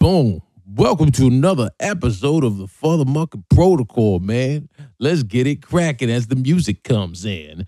Boom. Welcome to another episode of the Father Mucker Protocol, man. Let's get it cracking as the music comes in.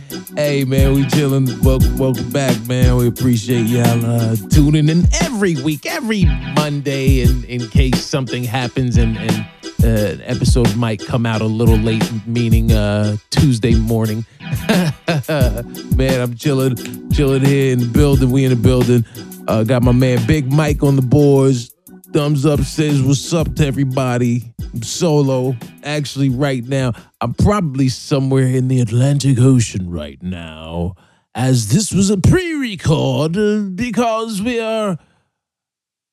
Hey, man, we chilling. Welcome, welcome back, man. We appreciate y'all uh, tuning in every week, every Monday, in, in case something happens and, and uh, an episode might come out a little late, meaning uh, Tuesday morning. man, I'm chilling, chilling here in the building. We in the building. Uh, got my man Big Mike on the boards. Thumbs up says what's up to everybody. I'm solo. Actually, right now, I'm probably somewhere in the Atlantic Ocean right now, as this was a pre-record uh, because we are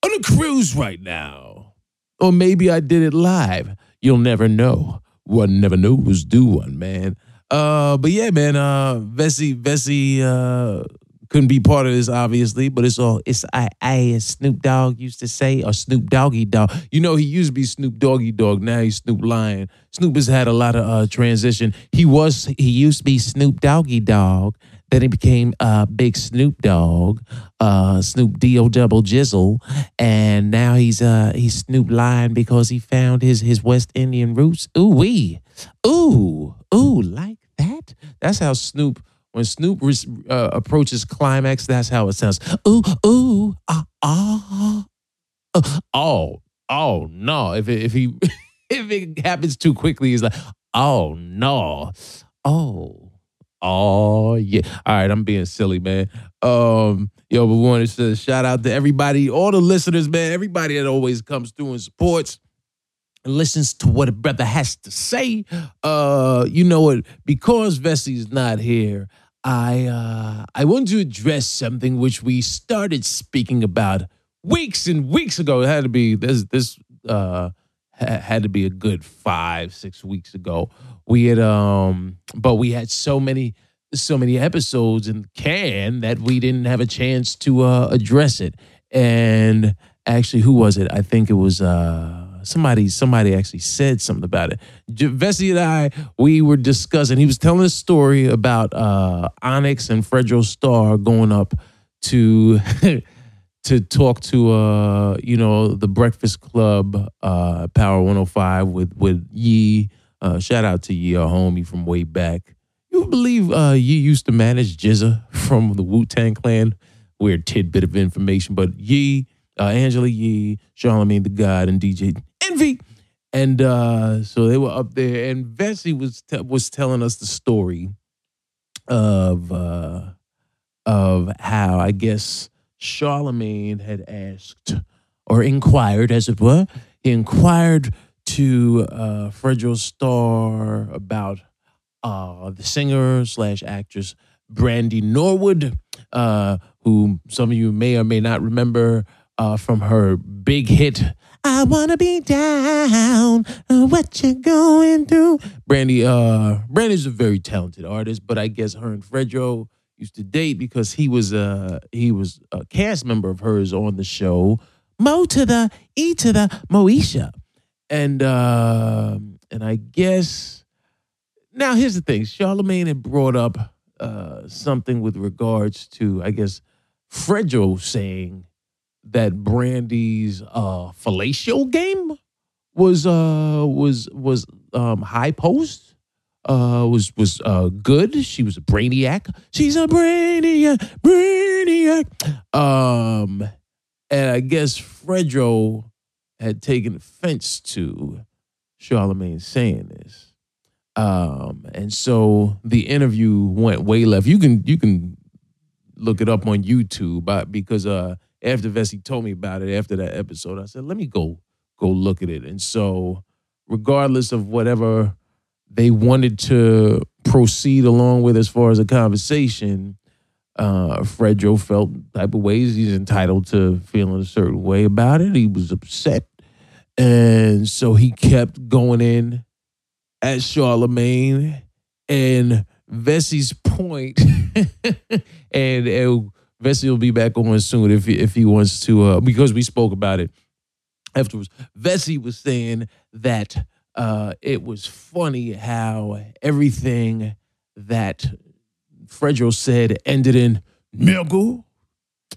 on a cruise right now. Or maybe I did it live. You'll never know. One never knows, do one, man. Uh, but yeah, man, uh Vecsey Vecsey uh couldn't be part of this, obviously, but it's all it's I I as Snoop Dogg used to say, or Snoop Doggy Dog. You know, he used to be Snoop Doggy Dog, now he's Snoop Lion. Snoop has had a lot of uh transition. He was he used to be Snoop Doggy Dog. Then he became uh, Big Snoop Dogg, uh, Snoop D-O double jizzle, and now he's uh, he's Snoop Lion because he found his his West Indian roots. Ooh wee, ooh ooh, like that. That's how Snoop. When Snoop uh, approaches climax, that's how it sounds. Ooh ooh ah ah. Uh, oh oh no! If it, if he if it happens too quickly, he's like, oh no, oh Oh yeah. All right, I'm being silly, man. Um, yo, but we wanted to shout out to everybody, all the listeners, man, everybody that always comes through and supports and listens to what a brother has to say. Uh, you know what? Because Vecsey's not here, I uh I want to address something which we started speaking about weeks and weeks ago. It had to be this this uh had to be a good five, six weeks ago. We had um, but we had so many, so many episodes in can that we didn't have a chance to uh, address it. And actually, who was it? I think it was uh somebody. Somebody actually said something about it. Vecsey and I, we were discussing. He was telling a story about uh Onyx and Fredro Starr going up to. to talk to uh you know the Breakfast Club uh Power 105 with with Yee. Uh, shout out to Yee, a homie from way back. You believe uh used to manage GZA from the Wu Tang Clan? Weird tidbit of information, but Yee, uh, Angela Yee, Charlamagne the God, and DJ Envy. And uh, so they were up there, and Vecsey was te- was telling us the story of uh, of how I guess Charlamagne had asked or inquired, as it were, he inquired to uh, Fredro Starr about uh, the singer slash actress Brandy Norwood, uh, who some of you may or may not remember uh, from her big hit. I wanna be down. uh, What you going through? Brandy, uh, Brandy's a very talented artist, but I guess her and Fredro used to date because he was a he was a cast member of hers on the show Mo to the E to the Moesha, and uh, and I guess now here's the thing: Charlamagne had brought up uh, something with regards to I guess Fredro saying that Brandy's uh, fellatio game was uh was was um high post uh, was was uh, good. She was a brainiac. She's a brainiac, brainiac. Um, and I guess Fredro had taken offense to Charlamagne saying this. Um, and so the interview went way left. You can you can look it up on YouTube, but because uh after Vecsey told me about it after that episode, I said, let me go go look at it. And so regardless of whatever they wanted to proceed along with as far as a conversation, uh, Fredro felt type of ways. He's entitled to feeling a certain way about it. He was upset. And so he kept going in at Charlamagne and Vecsey's point, and, and Vecsey will be back on soon if he, if he wants to, uh, because we spoke about it afterwards. Vecsey was saying that uh, it was funny how everything that Fredro said ended in nigga.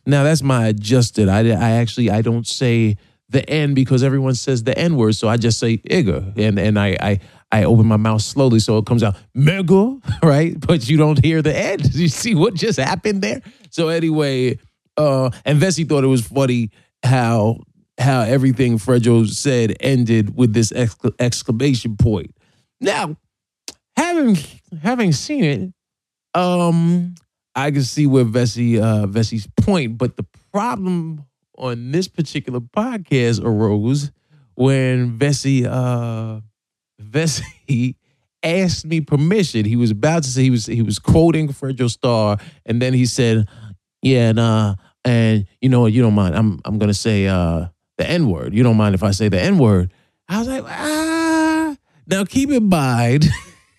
Now that's my adjusted. I, I actually I don't say the N because everyone says the N word, so I just say igga, and and I I I open my mouth slowly so it comes out mega, right? But you don't hear the N. You see what just happened there? So anyway, uh, and Vecsey thought it was funny how how everything Fredro said ended with this exclamation point. Now, having having seen it, um, I can see where Vecsey uh, Vecsey's point, but the problem on this particular podcast arose when Vecsey uh, Vecsey asked me permission. He was about to say he was he was quoting Fredro Starr, and then he said, "Yeah, and uh, and you know? You don't mind? I'm I'm gonna say uh the N word. You don't mind if I say the N word?" I was like, ah. Now keep in mind,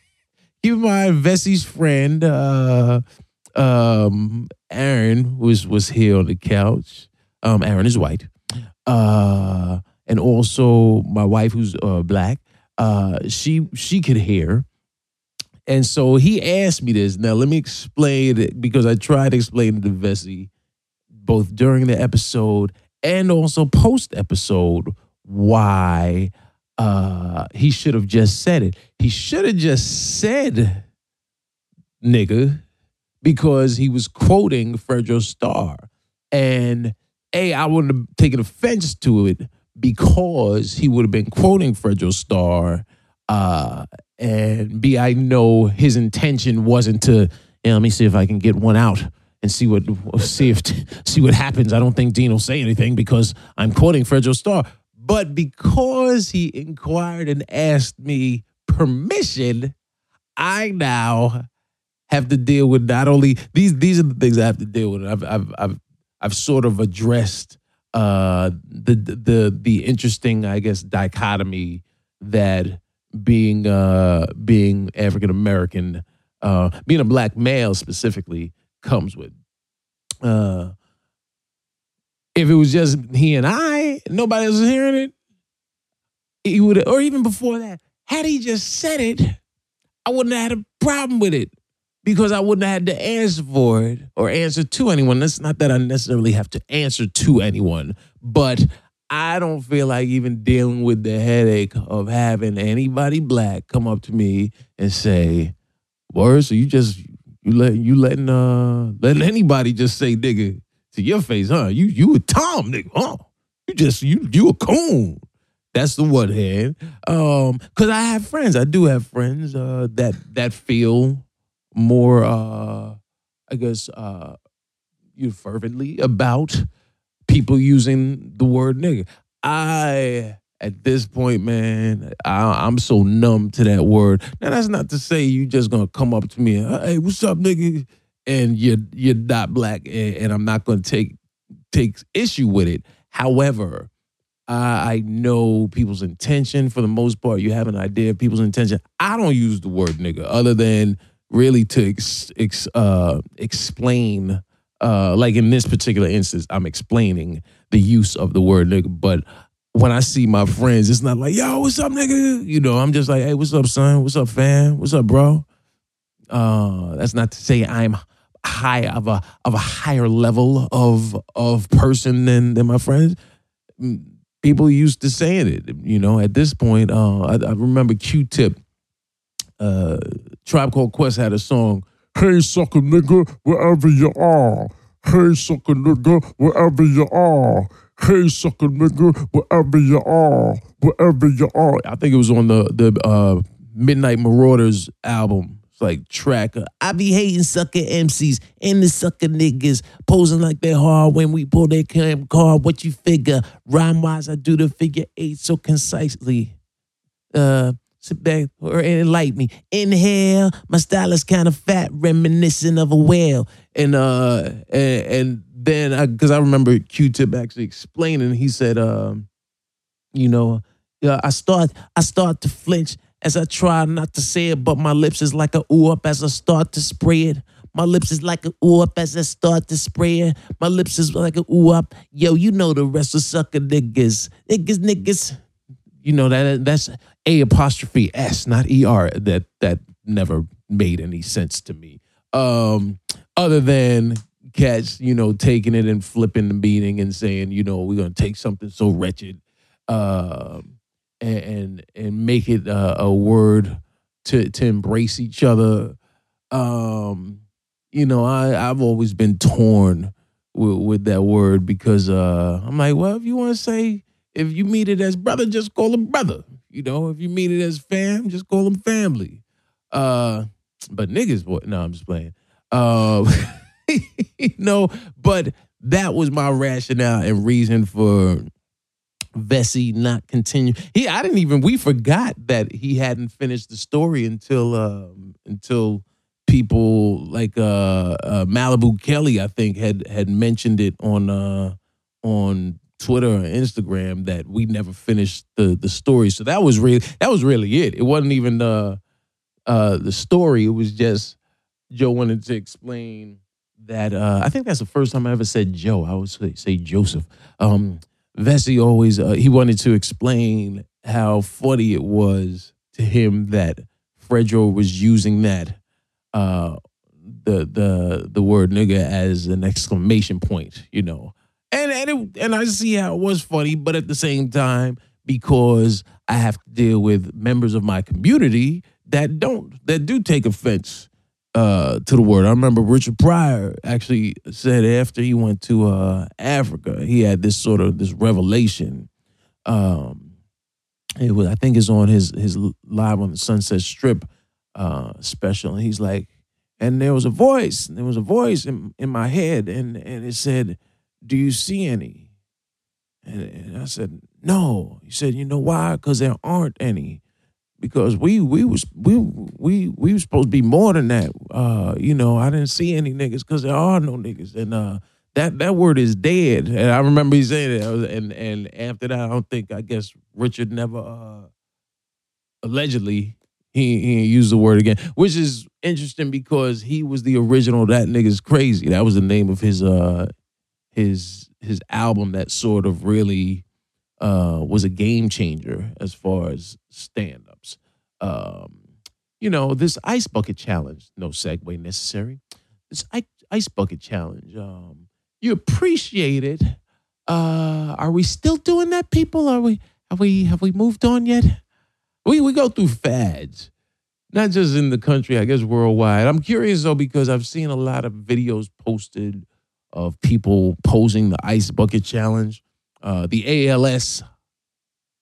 keep in mind, Vecsey's friend, uh, um, Aaron was was here on the couch. Um, Aaron is white, uh, and also my wife, who's uh, black. Uh, she she could hear, and so he asked me this. Now let me explain it because I tried to explain it to Vecsey both during the episode and also post episode why uh, he should have just said it. He should have just said nigga because he was quoting Fredro Starr. And A, I wouldn't have taken offense to it because he would have been quoting Fredro Starr. Uh, and B, I know his intention wasn't to, let me see if I can get one out and see what see if see what happens. I don't think Dean will say anything because I'm quoting Fredro Starr. But because he inquired and asked me permission, I now have to deal with not only these these are the things I have to deal with. I've I've I've I've sort of addressed uh the the the interesting I guess dichotomy that being uh being African American uh being a black male specifically comes with. Uh if it was just he and I, nobody was hearing it, he would or even before that, had he just said it, I wouldn't have had a problem with it because I wouldn't have had to answer for it or answer to anyone. That's not that I necessarily have to answer to anyone, but I don't feel like even dealing with the headache of having anybody black come up to me and say, "Word, so you just you let you letting uh letting anybody just say nigga to your face, huh? You you a Tom nigga, huh? You just you you a coon." That's the one hand. Um, cause I have friends. I do have friends uh that that feel more uh I guess uh you fervently about people using the word nigga. I at this point, man, I, am so numb to that word. Now that's not to say you just gonna come up to me hey, what's up, nigga? And you're you're not black, and, and I'm not gonna take take issue with it. However, I, I know people's intention for the most part. You have an idea of people's intention. I don't use the word nigga other than really to ex, ex, uh, explain, uh, like in this particular instance, I'm explaining the use of the word nigga. But when I see my friends, it's not like, yo, what's up, nigga? You know, I'm just like, hey, what's up, son? What's up, fam? What's up, bro? Uh, that's not to say I'm high of a of a higher level of of person than than my friends. Mm, people used to saying it. You know, at this point, uh, I, I remember Q-Tip uh, Tribe Called Quest had a song, Hey sucker nigga, wherever you are. Hey sucker nigga, wherever you are. Hey sucker nigga, wherever you are. Wherever you are. I think it was on the the uh, Midnight Marauders album. It's like tracker. I be hating sucker MCs and the sucker niggas posing like they're hard when we pull their cam card. What you figure? Rhyme wise, I do the figure eight so concisely. Uh, Sit back or enlighten me. Inhale. My style is kind of fat, reminiscent of a whale. And uh and, and then because I, I, remember Q-Tip actually explaining, he said, um, you know, yeah, I start I start to flinch as I try not to say it, but my lips is like a ooh up as I start to spray it. My lips is like a ooh up as I start to spray it. My lips is like a ooh up. Yo, you know the rest of sucker niggas. Niggas, niggas you know that that's a apostrophe s, not er. That that never made any sense to me. Um, other than cats, you know, taking it and flipping the meaning and saying, you know, we're gonna take something so wretched, um, and and, and make it uh, a word to to embrace each other. Um, you know, I I've always been torn with, with that word because uh, I'm like, well, if you want to say if you meet it as brother, just call him brother. You know, if you meet it as fam, just call him family. Uh, but niggas, boy, no, I'm just playing. Um, no, but that was my rationale and reason for Vecsey not continue. He, I didn't even. We forgot that he hadn't finished the story until um, until people like uh, uh, Malibu Kelly, I think, had had mentioned it on uh, on Twitter or Instagram that we never finished the the story. So that was really that was really it. It wasn't even uh, uh, the story. It was just Joe wanted to explain that. Uh, I think that's the first time I ever said Joe. I would say, say Joseph. Um, Vecsey always uh, he wanted to explain how funny it was to him that Fredro was using that uh, the the the word nigga as an exclamation point, you know. And and it, and I see how it was funny, but at the same time, because I have to deal with members of my community that don't that do take offense uh, to the word. I remember Richard Pryor actually said after he went to uh, Africa, he had this sort of this revelation. Um, it was I think it's on his his live on the Sunset Strip uh, special, and he's like, and there was a voice, there was a voice in in my head, and and it said, "Do you see any?" And, and I said, "No." He said, "You know why? Because there aren't any." because we we was we we we was supposed to be more than that. Uh, you know, I didn't see any niggas because there are no niggas, and uh, that that word is dead. And I remember he saying it, and and after that, I don't think I guess Richard never uh, allegedly he he used the word again, which is interesting because he was the original. That nigga's crazy. That was the name of his uh his his album that sort of really uh, was a game changer as far as stand ups. Um, you know, this ice bucket challenge, no segue necessary. This ice bucket challenge, um, you appreciate it. Uh, are we still doing that, people? Are we have we have we moved on yet? We we go through fads, not just in the country, I guess worldwide. I'm curious though because I've seen a lot of videos posted of people posing the ice bucket challenge uh, the ALS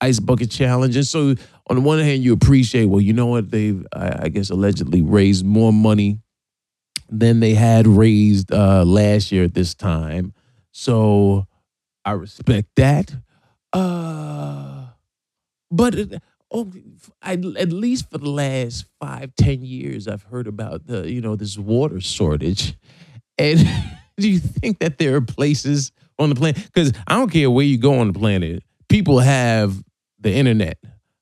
Ice Bucket Challenge. And so, on the one hand, you appreciate, well, you know what? They've, I, I guess, allegedly raised more money than they had raised uh, last year at this time. So, I respect that. Uh, but it, oh, I, at least for the last five, ten years, I've heard about the, you know, this water shortage. And do you think that there are places on the planet. Because I don't care where you go on the planet, people have the internet.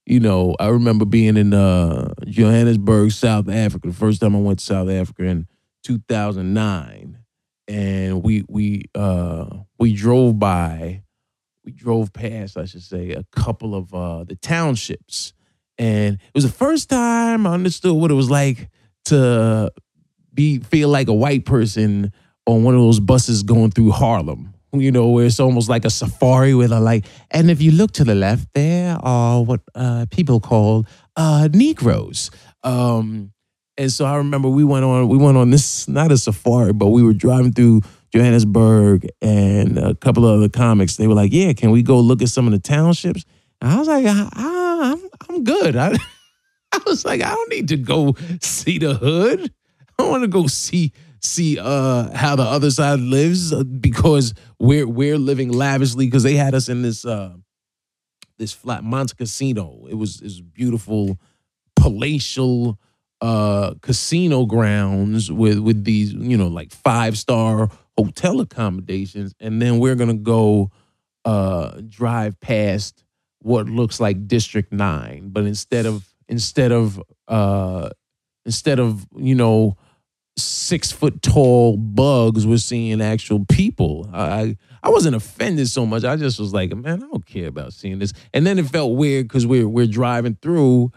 You know, I remember being in uh, Johannesburg, South Africa, the first time I went to South Africa in 2009, and we we uh, we drove by, we drove past, I should say, a couple of uh, the townships, and it was the first time I understood what it was like to be feel like a white person on one of those buses going through Harlem you know, where it's almost like a safari with a like. And if you look to the left, there are what uh, people call uh, Negroes. Um, and so I remember we went on we went on this not a safari, but we were driving through Johannesburg and a couple of other comics. They were like, "Yeah, can we go look at some of the townships?" And I was like, I, I, "I'm I'm good." I, I was like, "I don't need to go see the hood. I want to go see." See uh how the other side lives uh, because we're we're living lavishly because they had us in this uh this flat Monte Casino. It was this beautiful palatial uh casino grounds with with these you know like five star hotel accommodations and then we're gonna go uh drive past what looks like district 9 but instead of instead of uh instead of you know six foot tall bugs we're seeing actual people. I I wasn't offended so much. I just was like, man, I don't care about seeing this. And then it felt weird because we're we're driving through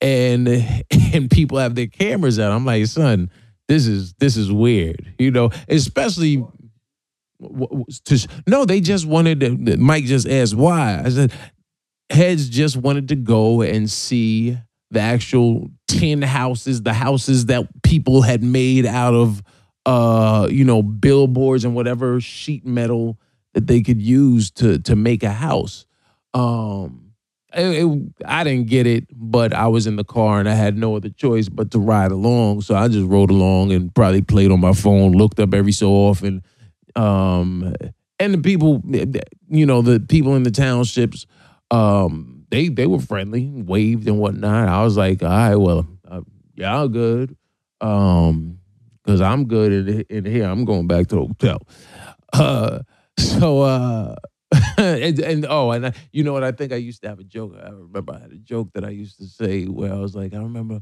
and and people have their cameras out. I'm like, son, this is this is weird, you know, especially to, no, they just wanted to, Mike just asked why. I said, heads just wanted to go and see the actual tin houses, the houses that people had made out of, uh, you know, billboards and whatever sheet metal that they could use to to make a house. Um, it, it, I didn't get it, but I was in the car and I had no other choice but to ride along. So I just rode along and probably played on my phone, looked up every so often um, and the people, you know, the people in the townships, um, they they were friendly, waved and whatnot. I was like, all right, well, uh, y'all good, um, because I'm good in, here. I'm going back to the hotel. Uh, so uh, and, and, oh, and I, you know what? I think I used to have a joke. I remember I had a joke that I used to say where I was like, I remember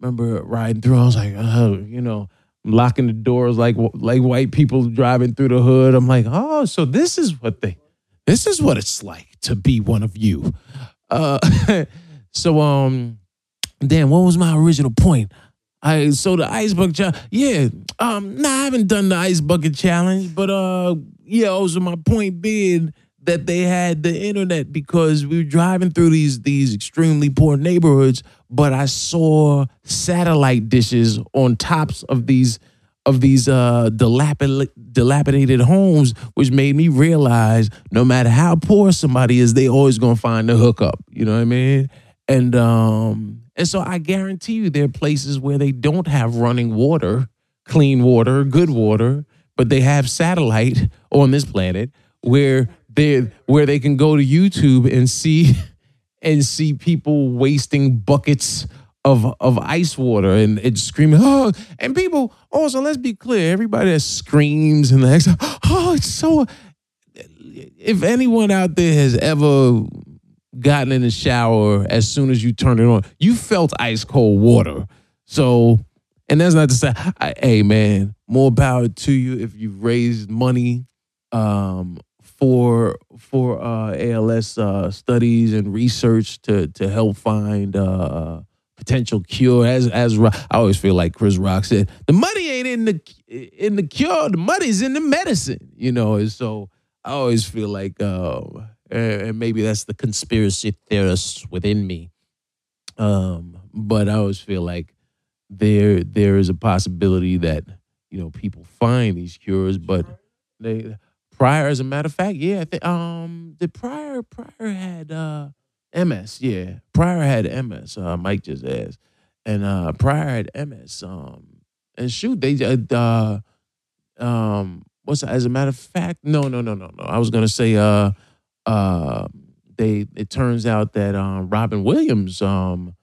remember riding through. I was like, oh, you know locking the doors like like white people driving through the hood. I'm like, oh, so this is what they, this is what it's like to be one of you. Uh, so um, damn, what was my original point? I so the ice bucket challenge. Yeah, um, nah, I haven't done the ice bucket challenge, but uh, yeah, also my point being that they had the internet because we were driving through these these extremely poor neighborhoods, but I saw satellite dishes on tops of these of these uh, dilapid, dilapidated homes, which made me realize no matter how poor somebody is, they always gonna find a hookup. You know what I mean? And um, and so I guarantee you there are places where they don't have running water, clean water, good water, but they have satellite on this planet where they where they can go to YouTube and see and see people wasting buckets of of ice water and it's screaming oh and people also let's be clear. Everybody that screams and like oh it's so if anyone out there has ever gotten in the shower as soon as you turn it on you felt ice cold water. So and that's not to say I, hey man more power to you if you've raised money um for for uh, ALS uh, studies and research to to help find uh, potential cure. As as I always feel like Chris Rock said, the money ain't in the in the cure. The money's in the medicine. You know, and so I always feel like, uh, and maybe that's the conspiracy theorists within me. Um, but I always feel like there there is a possibility that you know people find these cures, but they Pryor, as a matter of fact, yeah, um the Pryor Pryor had uh MS, yeah. Pryor had MS. Uh, Mike just asked, and uh Pryor had MS. Um, and shoot, they uh um what's as a matter of fact, no, no, no, no, no. I was gonna say uh uh they it turns out that um Robin Williams um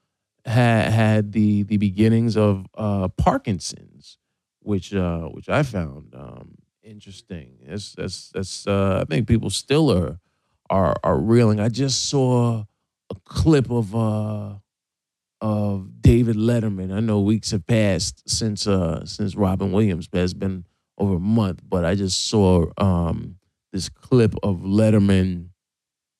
had had the the beginnings of uh Parkinson's, which uh which I found um interesting. That's that's that's. Uh, I think people still are are are reeling. I just saw a clip of uh of David Letterman. I know weeks have passed since uh since Robin Williams but it's been over a month, but I just saw um this clip of Letterman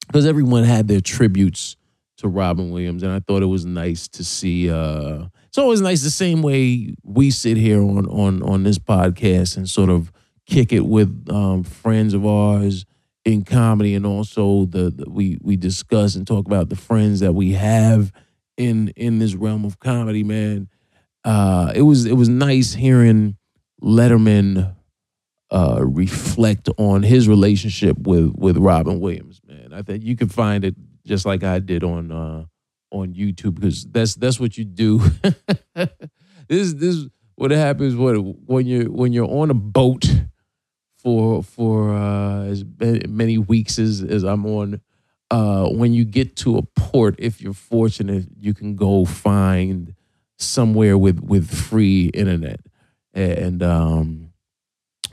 because everyone had their tributes to Robin Williams, and I thought it was nice to see. Uh, it's always nice the same way we sit here on on on this podcast and sort of kick it with um, friends of ours in comedy, and also the, the, we we discuss and talk about the friends that we have in in this realm of comedy. Man, uh, it was it was nice hearing Letterman uh, reflect on his relationship with with Robin Williams. Man, I think you can find it just like I did on uh, on YouTube because that's that's what you do. this this what happens when when you're when you're on a boat for for uh, as many weeks as, as I'm on. Uh, when you get to a port, if you're fortunate, you can go find somewhere with with free internet, and um,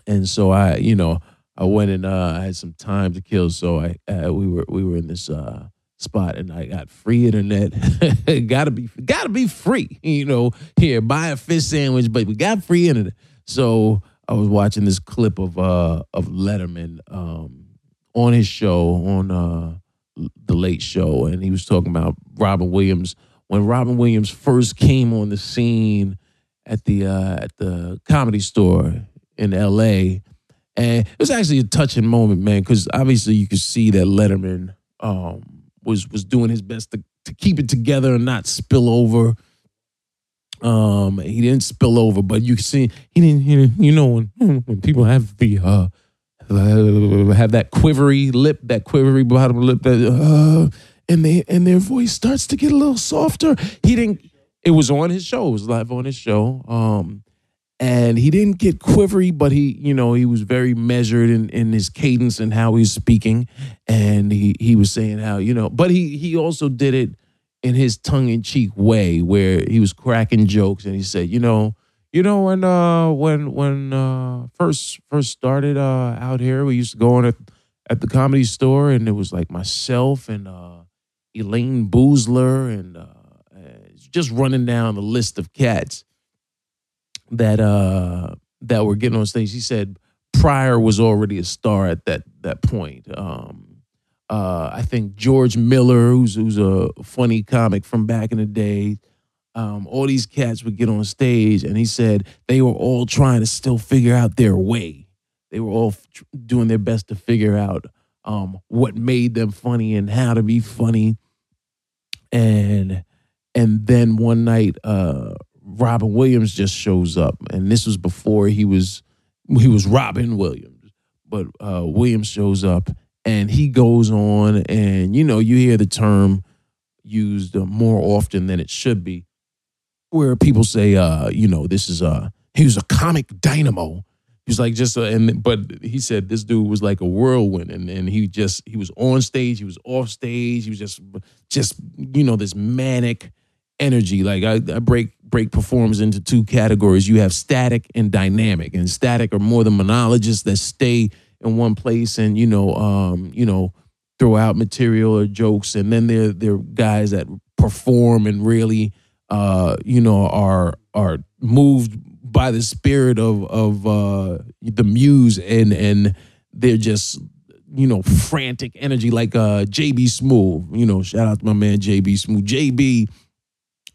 and so I, you know, I went and uh, I had some time to kill, so I uh, we were we were in this uh, spot, and I got free internet. gotta be gotta be free, you know. Here, buy a fish sandwich, but we got free internet, so I was watching this clip of uh of Letterman um on his show on uh the Late Show, and he was talking about Robin Williams when Robin Williams first came on the scene at the uh, at the comedy store in L.A. And it was actually a touching moment, man, because obviously you could see that Letterman um, was was doing his best to, to keep it together and not spill over. Um, he didn't spill over, but you see he didn't. You know, when when people have the uh, have that quivery lip, that quivery bottom lip, that uh, and they and their voice starts to get a little softer. He didn't. It was on his show. It was live on his show. Um, and he didn't get quivery, but he, you know, he was very measured in, in his cadence and how he's speaking. And he he was saying how, you know, but he he also did it in his tongue in cheek way where he was cracking jokes and he said, you know, you know when uh when when uh first first started uh out here, we used to go on at at the comedy store and it was like myself and uh Elayne Boosler and uh just running down the list of cats that uh that were getting on stage. He said Pryor was already a star at that that point. Um, uh, I think George Miller, who's who's a funny comic from back in the day, um, all these cats would get on stage, and he said they were all trying to still figure out their way. They were all f- doing their best to figure out um, what made them funny and how to be funny. And and then one night, uh, Robin Williams just shows up, and this was before he was he was Robin Williams, but uh, Williams shows up and he goes on, and you know you hear the term used more often than it should be, where people say, uh, you know, this is a he was a comic dynamo. He's like just a, and but he said this dude was like a whirlwind, and and he just he was on stage, he was off stage, he was just just you know this manic energy. Like I, I break break performs into two categories. You have static and dynamic, and static are more the monologists that stay in one place and you know um, you know throw out material or jokes, and then there are guys that perform and really uh, you know are are moved by the spirit of of uh, the muse and and they're just you know frantic energy like uh, JB Smoove. You know, shout out to my man JB Smoove. JB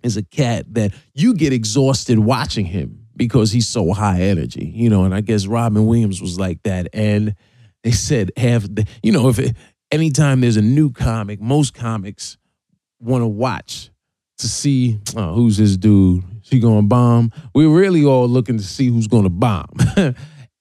is a cat that you get exhausted watching him because he's so high energy, you know. And I guess Robin Williams was like that. And they said, have the, you know, if it, anytime there's a new comic, most comics want to watch to see oh, who's this dude. She going to bomb. We're really all looking to see who's going to bomb.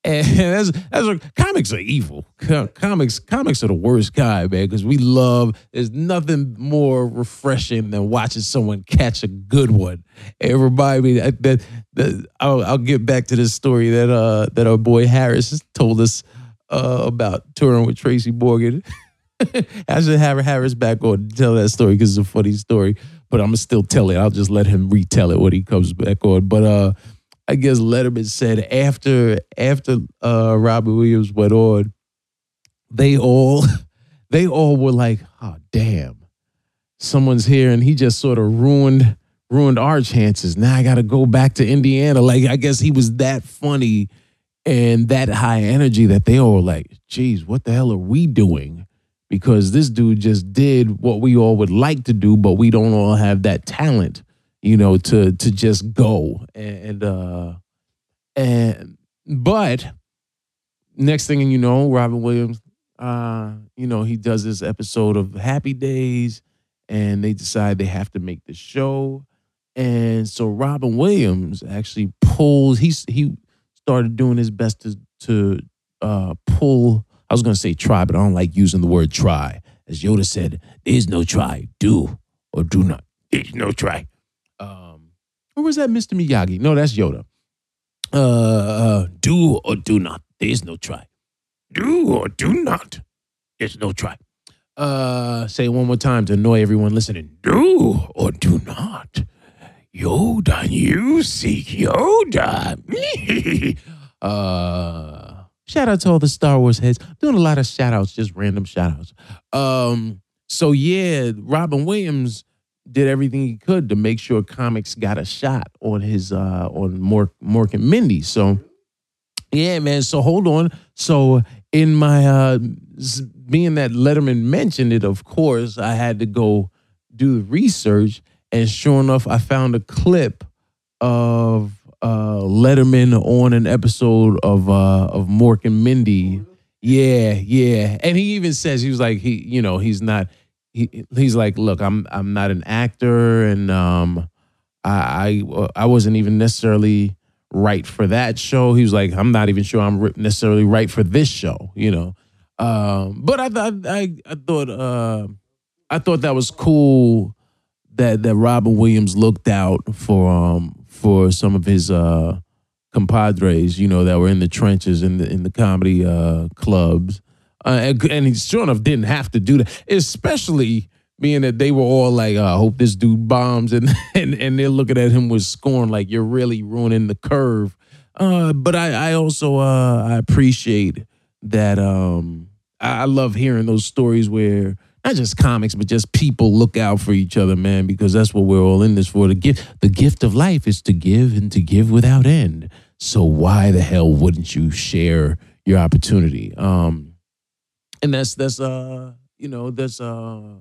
And that's what, comics are evil. Comics comics are the worst kind, man. Because we love. There's nothing more refreshing than watching someone catch a good one. Everybody, that, that, that I'll, I'll get back to this story that uh that our boy Harris told us uh, about touring with Tracy Morgan. I should have Harris back on to tell that story because it's a funny story. But I'm gonna still tell it. I'll just let him retell it when he comes back on. But uh I guess Letterman said after after uh, Robert Williams went on, they all they all were like, oh damn, someone's here, and he just sort of ruined ruined our chances. Now I got to go back to Indiana. Like I guess he was that funny and that high energy that they all were like, geez, what the hell are we doing? Because this dude just did what we all would like to do, but we don't all have that talent you know, to to just go and uh and but next thing you know, Robin Williams, uh, you know, he does this episode of Happy Days, and they decide they have to make the show. And so Robin Williams actually pulls. He's he started doing his best to to uh, pull. I was to say try, but I don't like using the word try. As Yoda said, "There's no try. Do or do not. There's no try." Or was that Mr. Miyagi? No, that's Yoda. Uh, uh, do or do not. There is no try. Do or do not. There's no try. Uh, say one more time to annoy everyone listening. Do or do not. Yoda, you seek Yoda. uh, shout out to all the Star Wars heads. Doing a lot of shout outs, just random shout outs. Um, so yeah, Robin Williams did everything he could to make sure comics got a shot on his uh on Mork Mork and Mindy. So yeah, man. So hold on. So in my uh being that Letterman mentioned it, of course, I had to go do the research. And sure enough, I found a clip of uh, Letterman on an episode of uh, of Mork and Mindy. Yeah, yeah, and he even says he was like he, you know, he's not. He, he's like, look, I'm I'm not an actor, and um, I I, I wasn't even necessarily right for that show. He was like, I'm not even sure I'm necessarily right for this show, you know. Um, but I I I, I thought uh, I thought that was cool that that Robin Williams looked out for um for some of his uh compadres, you know, that were in the trenches in the in the comedy uh clubs. Uh, and, he sure enough didn't have to do that, especially being that they were all like, oh, "I hope this dude bombs," and and and they're looking at him with scorn, like you're really ruining the curve. Uh, but I I also uh, I appreciate that. Um, I, I love hearing those stories where not just comics, but just people look out for each other, man, because that's what we're all in this for. The gift, the gift of life is to give and to give without end. So why the hell wouldn't you share your opportunity? Um, and that's that's uh you know that's uh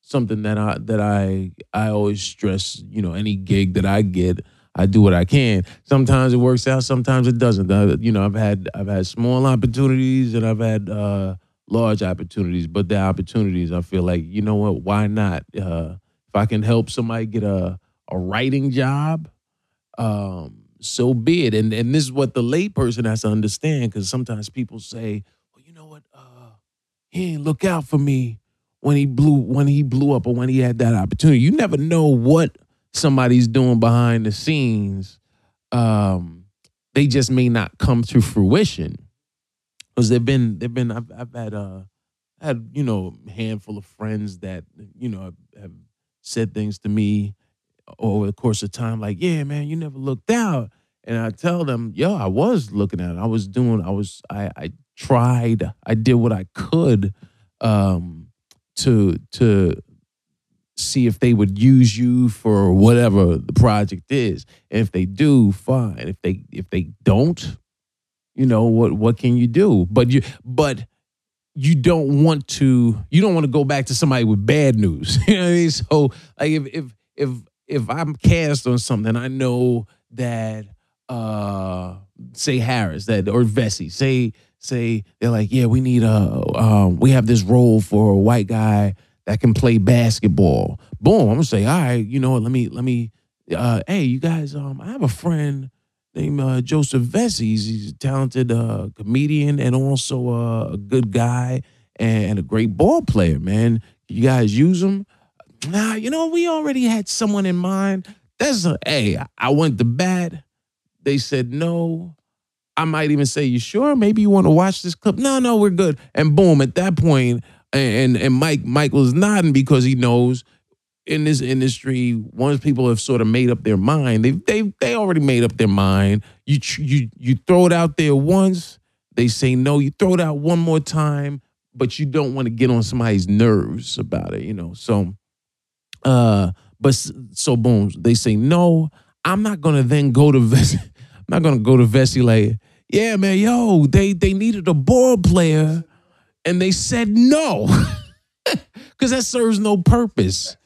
something that I that I I always stress. You know, any gig that I get, I do what I can. Sometimes it works out, sometimes it doesn't. I, you know, I've had I've had small opportunities and I've had uh, large opportunities, but the opportunities, I feel like you know what? Why not? Uh, if I can help somebody get a a writing job, um, so be it. And and this is what the layperson has to understand because sometimes people say, well, you know what? Uh, he ain't look out for me when he blew when he blew up or when he had that opportunity. You never know what somebody's doing behind the scenes. Um, they just may not come to fruition because they've been they've been I've, I've had uh had you know a handful of friends that you know have, have said things to me over the course of time like yeah man you never looked out and I tell them yo I was looking at it I was doing I was I I tried I did what I could um to to see if they would use you for whatever the project is. And if they do, fine. If they if they don't, you know what what can you do? But you but you don't want to you don't want to go back to somebody with bad news. you know what I mean? So like if if if if I'm cast on something, I know that uh say Harris that or Vecsey say say they're like, yeah, we need a, um, we have this role for a white guy that can play basketball. Boom, I'm gonna say, all right, you know what? Let me, let me, uh, hey, you guys, um, I have a friend named uh, Joseph Vecsey. He's, a talented uh, comedian and also uh, a good guy and a great ball player, man. You guys use him? Nah, you know, we already had someone in mind. That's a, hey, I went to bat. They said no. I might even say, "You sure? Maybe you want to watch this clip?" No, no, we're good. And boom, at that point, and and Mike was nodding because he knows in this industry, once people have sort of made up their mind, they they they already made up their mind. You you you throw it out there once, they say no. You throw it out one more time, but you don't want to get on somebody's nerves about it, you know. So, uh, but so boom, they say no. I'm not gonna then go to not gonna go to Vecsey like, yeah, man, yo, they they needed a ball player, and they said no, because that serves no purpose.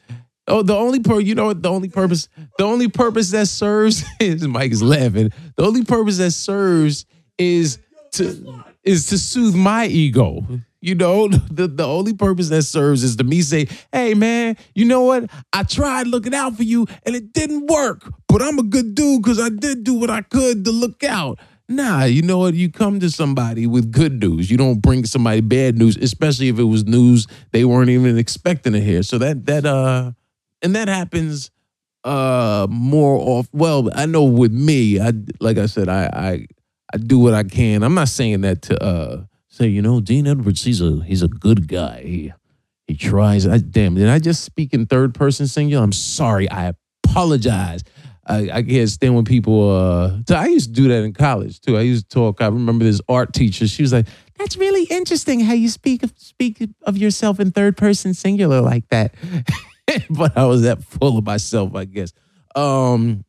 Oh, the only per you know what the only purpose the only purpose that serves is Mike is laughing. The only purpose that serves is to is to soothe my ego. You know, the, the only purpose that serves is to me say, hey man, you know what? I tried looking out for you and it didn't work. But I'm a good dude because I did do what I could to look out. Nah, you know what? You come to somebody with good news. You don't bring somebody bad news, especially if it was news they weren't even expecting to hear. So that that uh and that happens uh more off well, I know with me, I like I said, I I I do what I can. I'm not saying that to uh say, you know, Dean Edwards, he's a he's a good guy. He he tries. I damn, did I just speak in third person singular? I'm sorry. I apologize. I, I can't stand when people uh I used to do that in college too. I used to talk. I remember this art teacher. She was like, That's really interesting how you speak of speak of yourself in third person singular like that. but I was that full of myself, I guess. Um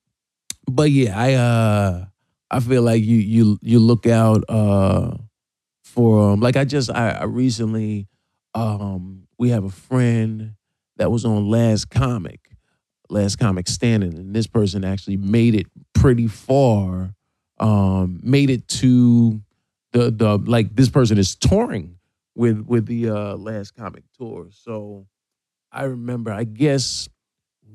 but yeah, I uh I feel like you you you look out uh for um, like I just I, I recently um we have a friend that was on Last Comic. Last Comic Standing, and this person actually made it pretty far. Um, made it to the the like this person is touring with with the uh, Last Comic tour. So I remember, I guess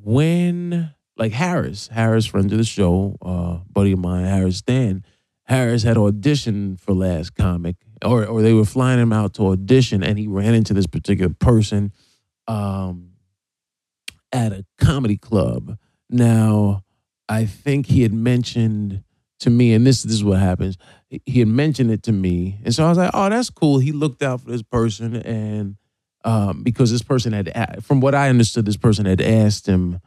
when like Harris, Harris, friend of the show, uh, buddy of mine, Harris Stan, Harris had auditioned for Last Comic, or or they were flying him out to audition, and he ran into this particular person um, at a comedy club. Now, I think he had mentioned to me, and this, this is what happens. He had mentioned it to me, and so I was like, "Oh, that's cool." He looked out for this person, and um, because this person had, from what I understood, this person had asked him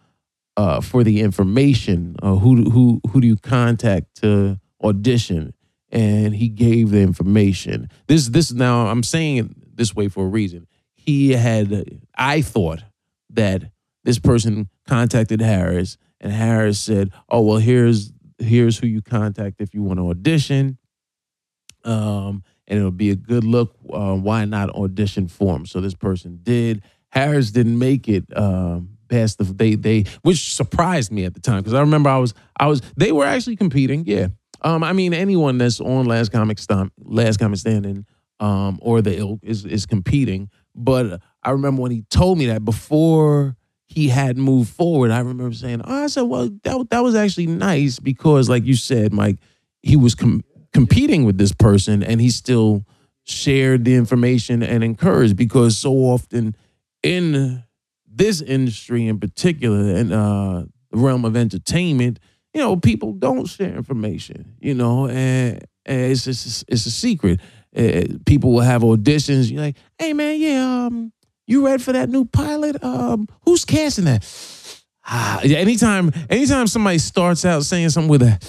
uh, for the information. Uh, who who who do you contact to audition? And he gave the information. This this now I'm saying it this way for a reason. He had I thought that this person contacted Harris, and Harris said, "Oh well, here's here's who you contact if you want to audition." Um, and it'll be a good look. Uh, why not audition for him? So this person did. Harris didn't make it um, past the they they, which surprised me at the time because I remember I was I was they were actually competing. Yeah, um, I mean anyone that's on Last Comic Stomp, Last Comic Standing, um, or the ilk is is competing. But I remember when he told me that before he had moved forward, I remember saying, "Oh, I said, well, that that was actually nice because, like you said, Mike, he was com- competing with this person, and he still shared the information and encouraged because so often in this industry in particular and uh, the realm of entertainment, you know, people don't share information, you know, and, and it's just it's a secret. Uh, people will have auditions. You're like, hey man, yeah, um, you ready for that new pilot? Um, who's casting that? Ah, anytime, anytime somebody starts out saying something with a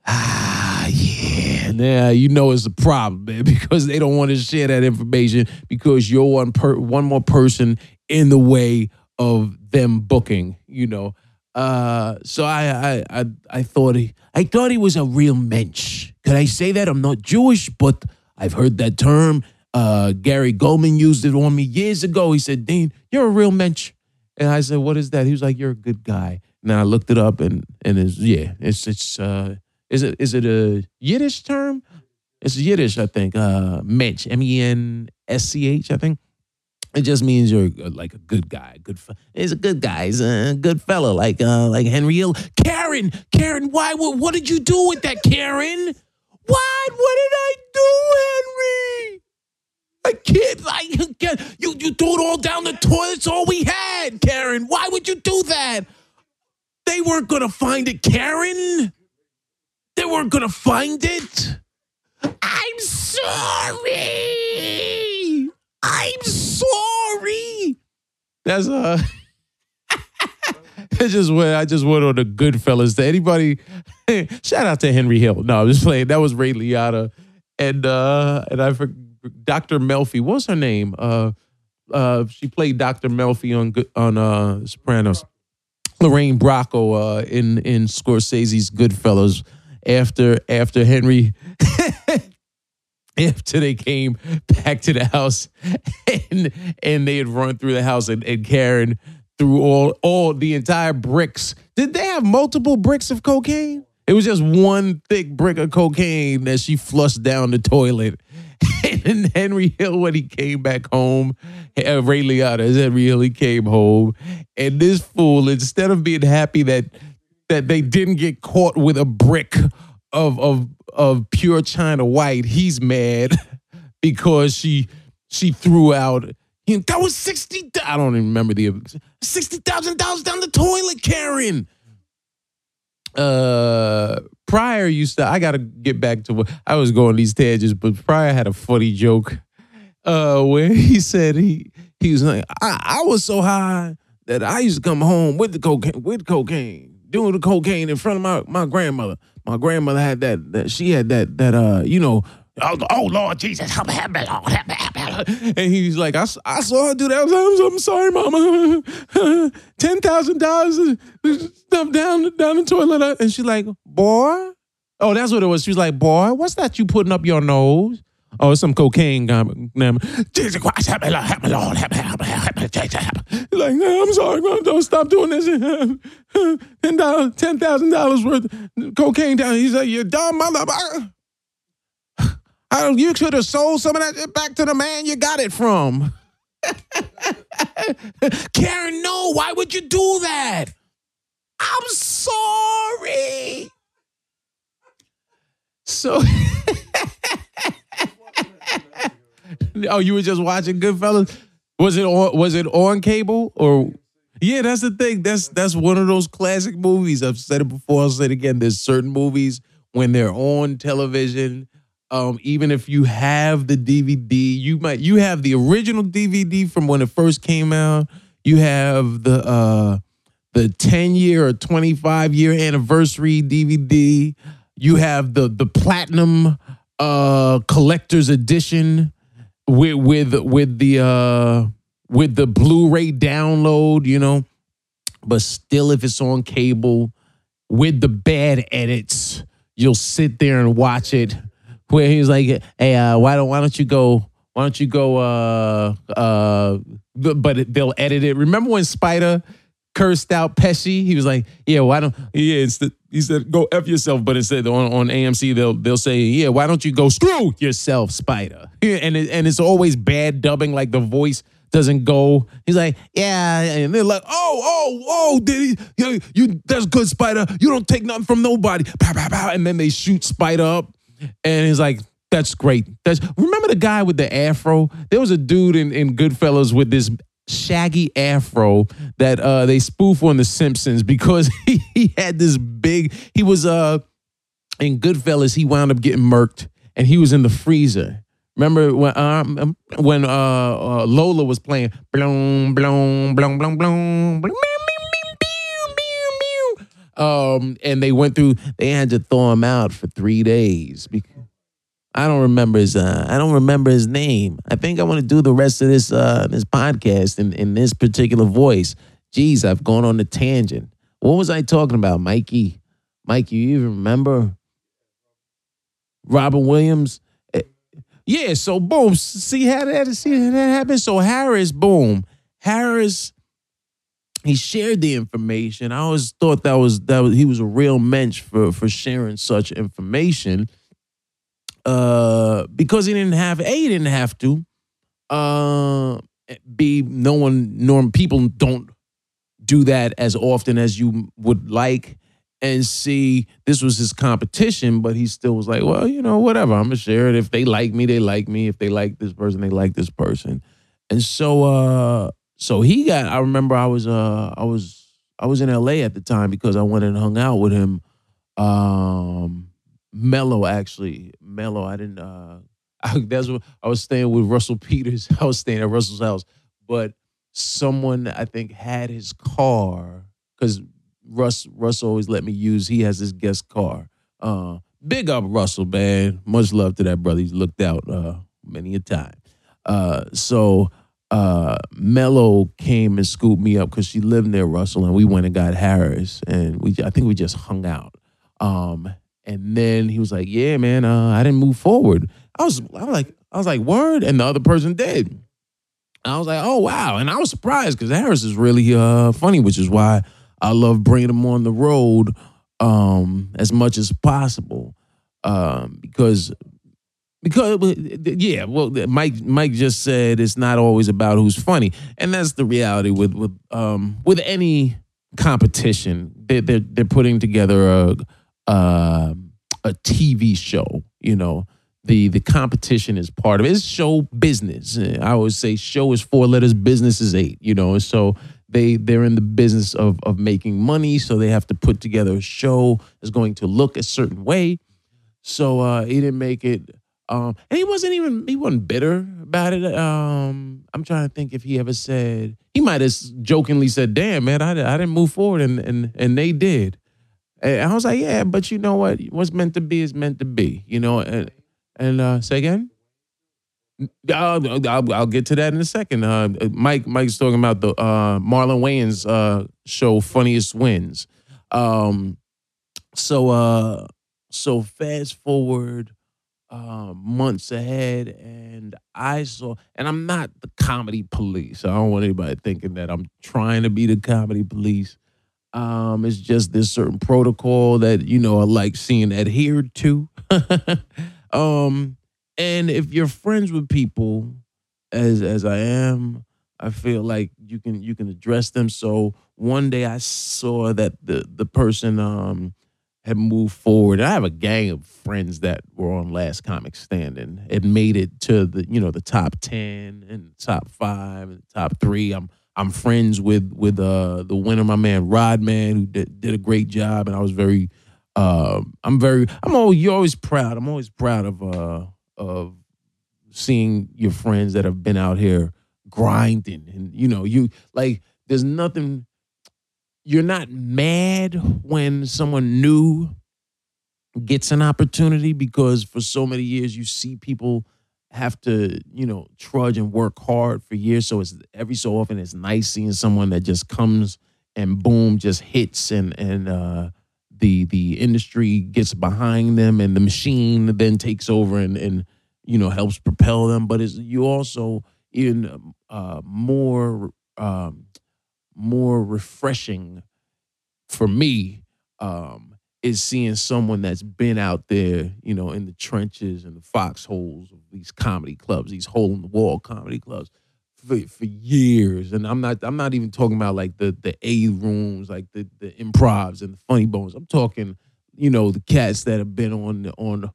ah, yeah, yeah, you know it's a problem, man, because they don't want to share that information because you're one per one more person in the way of them booking, you know. Uh, so I, I, I, I thought he, I thought he was a real mensch. Could I say that? I'm not Jewish, but I've heard that term. Uh, Gary Goldman used it on me years ago. He said, Dean, you're a real mensch. And I said, what is that? He was like, you're a good guy. And I looked it up and, and it's, yeah, it's, it's, uh, is it, is it a Yiddish term? It's Yiddish, I think. Uh, mensch, M-E-N-S-C-H, I think. It just means you're uh, like a good guy. Good. He's a good guy. He's a good fellow, like uh, like Henry Hill. Karen, Karen, why? What, what did you do with that, Karen? What? What did I do, Henry? I can't. I can't. You you threw it all down the toilet. It's all we had, Karen. Why would you do that? They weren't gonna find it, Karen. They weren't gonna find it. I'm sorry. I'm sorry. That's uh It's just what I just went on the Goodfellas. To anybody, shout out to Henry Hill. No, I'm just playing. That was Ray Liotta, and uh, and I forgot Dr. Melfi. What's her name? Uh, uh, she played Dr. Melfi on on uh, Sopranos. Lorraine Bracco uh, in in Scorsese's Goodfellas. After after Henry after they came back to the house and and they had run through the house and, and Karen threw all all the entire bricks. Did they have multiple bricks of cocaine? It was just one thick brick of cocaine that she flushed down the toilet. And Henry Hill, when he came back home, uh, Ray Liotta, as Henry Hill, he came home, and this fool, instead of being happy that that they didn't get caught with a brick of of of pure China white, he's mad because she she threw out. You know, that was sixty. I don't even remember the sixty thousand dollars down the toilet, Karen. Uh, Pryor used to. I got to get back to what I was going these tangents, but Pryor had a funny joke. Uh, where he said he he was like, I, I was so high that I used to come home with the cocaine with cocaine, doing the cocaine in front of my my grandmother my grandmother had that, that she had that that uh you know oh, oh Lord Jesus. Help me help me Lord help me help me and he's like I, I saw her do that. I was like, I'm, I'm sorry mama. Ten thousand dollars stuff down down the toilet. And she's like boy? Oh that's what it was. She was like boy what's that you putting up your nose Oh, it's some cocaine. Jesus Christ, help me, Lord, help me, Lord, help me, help me, help me, Jesus, help me. Like, I'm sorry, man, don't stop doing this. Ten dollars, ten thousand dollars worth of cocaine down. He's like, you dumb motherfucker. You should have sold some of that back to the man you got it from. Karen, no, why would you do that? I'm sorry. So, oh, you were just watching Goodfellas? Was it on? Was it on cable or? Yeah, that's the thing. That's that's one of those classic movies. I've said it before. I'll say it again. There's certain movies when they're on television. Um, even if you have the DVD, you might you have the original DVD from when it first came out. You have the uh, the 10 year or 25 year anniversary DVD. You have the the platinum uh collector's edition with with with the uh with the Blu-ray download, you know. But still if it's on cable with the bad edits, you'll sit there and watch it where he's like, "Hey, uh, why don't why don't you go why don't you go uh uh but they'll edit it. Remember when Spider cursed out Pesci. He was like, "Yeah, why don't yeah?" Instead, he said, "Go f yourself," but instead on, on AMC they'll they'll say, "Yeah, why don't you go screw yourself, Spider?" And it, and it's always bad dubbing, like the voice doesn't go. He's like, "Yeah," and they're like, "Oh, oh, oh, did he? You, you that's good, Spider. You don't take nothing from nobody." And then they shoot Spider up, and he's like. That's great. That's remember the guy with the afro. There was a dude in, in Goodfellas with this shaggy afro that uh, they spoof on The Simpsons because he, he had this big. He was uh in Goodfellas. He wound up getting murked, and he was in the freezer. Remember when um, um when uh, uh Lola was playing bloom bloom bloom bloom bloom. Um, and they went through. They had to thaw him out for three days because I don't remember his uh, I don't remember his name. I think I want to do the rest of this uh, this podcast in, in this particular voice. Geez, I've gone on a tangent. What was I talking about, Mikey? Mikey, you even remember? Robert Williams. Eh, yeah, so boom. See how that see how that happened? So Harris, boom. Harris, he shared the information. I always thought that was that was he was a real mensch for for sharing such information uh, because he didn't have a he didn't have to. Uh, b no one norm people don't do that as often as you would like. And see, this was his competition, but he still was like, well, you know, whatever. I'm gonna share it. If they like me, they like me. If they like this person, they like this person. And so, uh, so he got. I remember I was, uh, I was, I was in L.A. at the time because I went and hung out with him. Um, Mello actually. Mello, I didn't. uh I, That's what I was staying with Russell Peters. I was staying at Russell's house, but someone I think had his car because Russ Russ always let me use. He has his guest car. Uh, big up Russell, man. Much love to that brother. He's looked out uh, many a time. Uh, so uh, Mello came and scooped me up because she lived near Russell, and we went and got Harris, and we I think we just hung out. Um, and then he was like, "Yeah, man, uh, I didn't move forward." I was, I was like, I was like, "Word," and the other person did. And I was like, "Oh wow!" And I was surprised because Harris is really uh, funny, which is why I love bringing him on the road um, as much as possible um, because because yeah, well, Mike Mike just said it's not always about who's funny, and that's the reality with with um, with any competition. They, they're they're putting together a uh, a TV show. You know, the the competition is part of it. It's show business. I always say show is four letters, business is eight. You know, so they they're in the business of of making money, so they have to put together a show that's going to look a certain way. So uh, he didn't make it. Um, and he wasn't even he wasn't bitter about it. Um, I'm trying to think if he ever said he might have jokingly said, "Damn man, I, I didn't move forward," and and and they did. And I was like, yeah, but you know what? What's meant to be is meant to be, you know. And and uh, say again. I'll, I'll, I'll, get to that in a second. Uh, Mike Mike's talking about the uh, Marlon Wayans uh, show, Funniest Wins. Um, so uh, so fast forward. uh, months ahead, and I saw. And I'm not the comedy police. I don't want anybody thinking that I'm trying to be the comedy police. Um, it's just this certain protocol that you know I like seeing adhered to. um, and if you're friends with people, as as I am, I feel like you can you can address them. So one day I saw that the the person um had moved forward. I have a gang of friends that were on Last Comic Standing. It made it to the you know the top ten and top five and top three. I'm I'm friends with with uh the winner, my man Rod Man, who did, did a great job, and I was very uh, I'm very I'm always you're always proud. I'm always proud of uh of seeing your friends that have been out here grinding and you know you like there's nothing you're not mad when someone new gets an opportunity because for so many years you see people have to you know trudge and work hard for years. So it's every so often it's nice seeing someone that just comes and boom just hits and and uh the the industry gets behind them and the machine then takes over and and you know helps propel them. But it's you also in uh more um more refreshing for me um, is seeing someone that's been out there, you know, in the trenches and the foxholes of these comedy clubs, these hole in the wall comedy clubs for, for years. And I'm not I'm not even talking about like the the A rooms, like the the improvs and the funny bones. I'm talking, you know, the cats that have been on on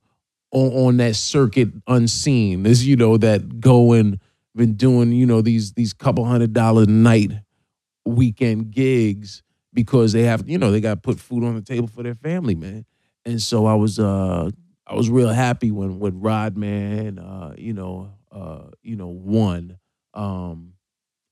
on, on that circuit unseen. This, you know, that going been doing, you know, these these couple hundred dollar night weekend gigs because they have, you know, they got to put food on the table for their family, man. And so I was, uh, I was real happy when when Rod Man, uh, you know, uh, you know, won, um,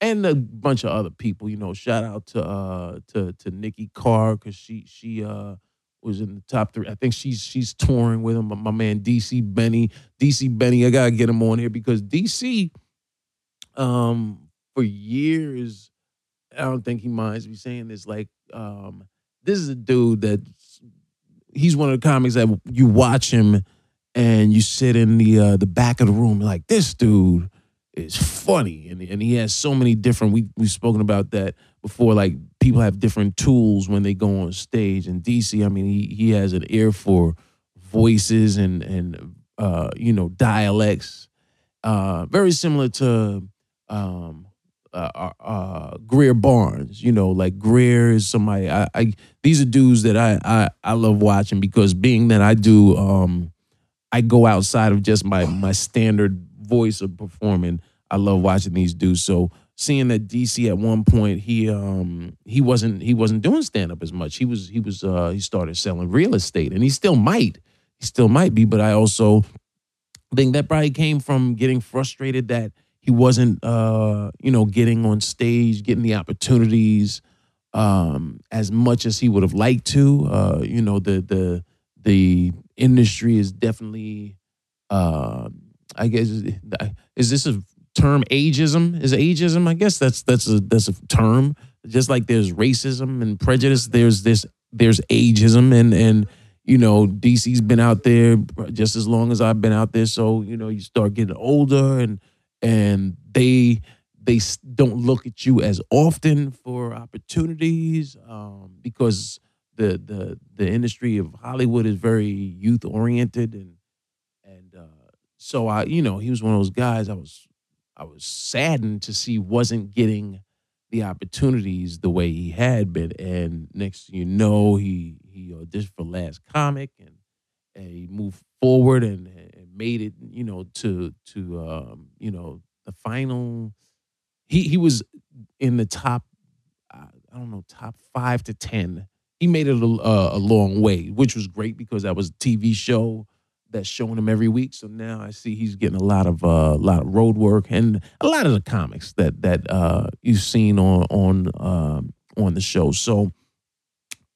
and a bunch of other people. You know, shout out to uh, to to Nikki Carr because she she uh, was in the top three. I think she's she's touring with him. My man DC Benny, DC Benny, I gotta get him on here because DC, um, for years I don't think he minds me saying this. Like, um, this is a dude that he's one of the comics that you watch him and you sit in the uh, the back of the room like this dude is funny and and he has so many different we we've spoken about that before like people have different tools when they go on stage and DC I mean he he has an ear for voices and and uh, you know dialects uh, very similar to um, uh, uh, uh, Greer Barnes. You know, like Greer is somebody. I, I these are dudes that I, I I love watching because being that I do, um, I go outside of just my my standard voice of performing. I love watching these dudes. So seeing that DC at one point he um he wasn't he wasn't doing stand up as much. He was he was uh he started selling real estate and he still might. He still might be, but I also think that probably came from getting frustrated that he wasn't uh, you know getting on stage getting the opportunities um, as much as he would have liked to. Uh, you know the the the industry is definitely uh, i guess is this a term ageism? Is ageism? I guess that's that's a that's a term. Just like there's racism and prejudice there's this there's ageism and and you know dc's been out there just as long as i've been out there. So you know you start getting older and and they they don't look at you as often for opportunities um, because the the the industry of Hollywood is very youth oriented and and uh, so I you know he was one of those guys I was I was saddened to see wasn't getting the opportunities the way he had been and next you know he he auditioned for Last Comic and, and he moved forward and made it, you know, to to um, you know the final. He he was in the top, uh, I don't know, top five to ten. He made it a, uh, a long way, which was great because that was a TV show that's showing him every week. So now I see he's getting a lot of uh, a lot of road work and a lot of the comics that that uh, you've seen on on um, on the show. So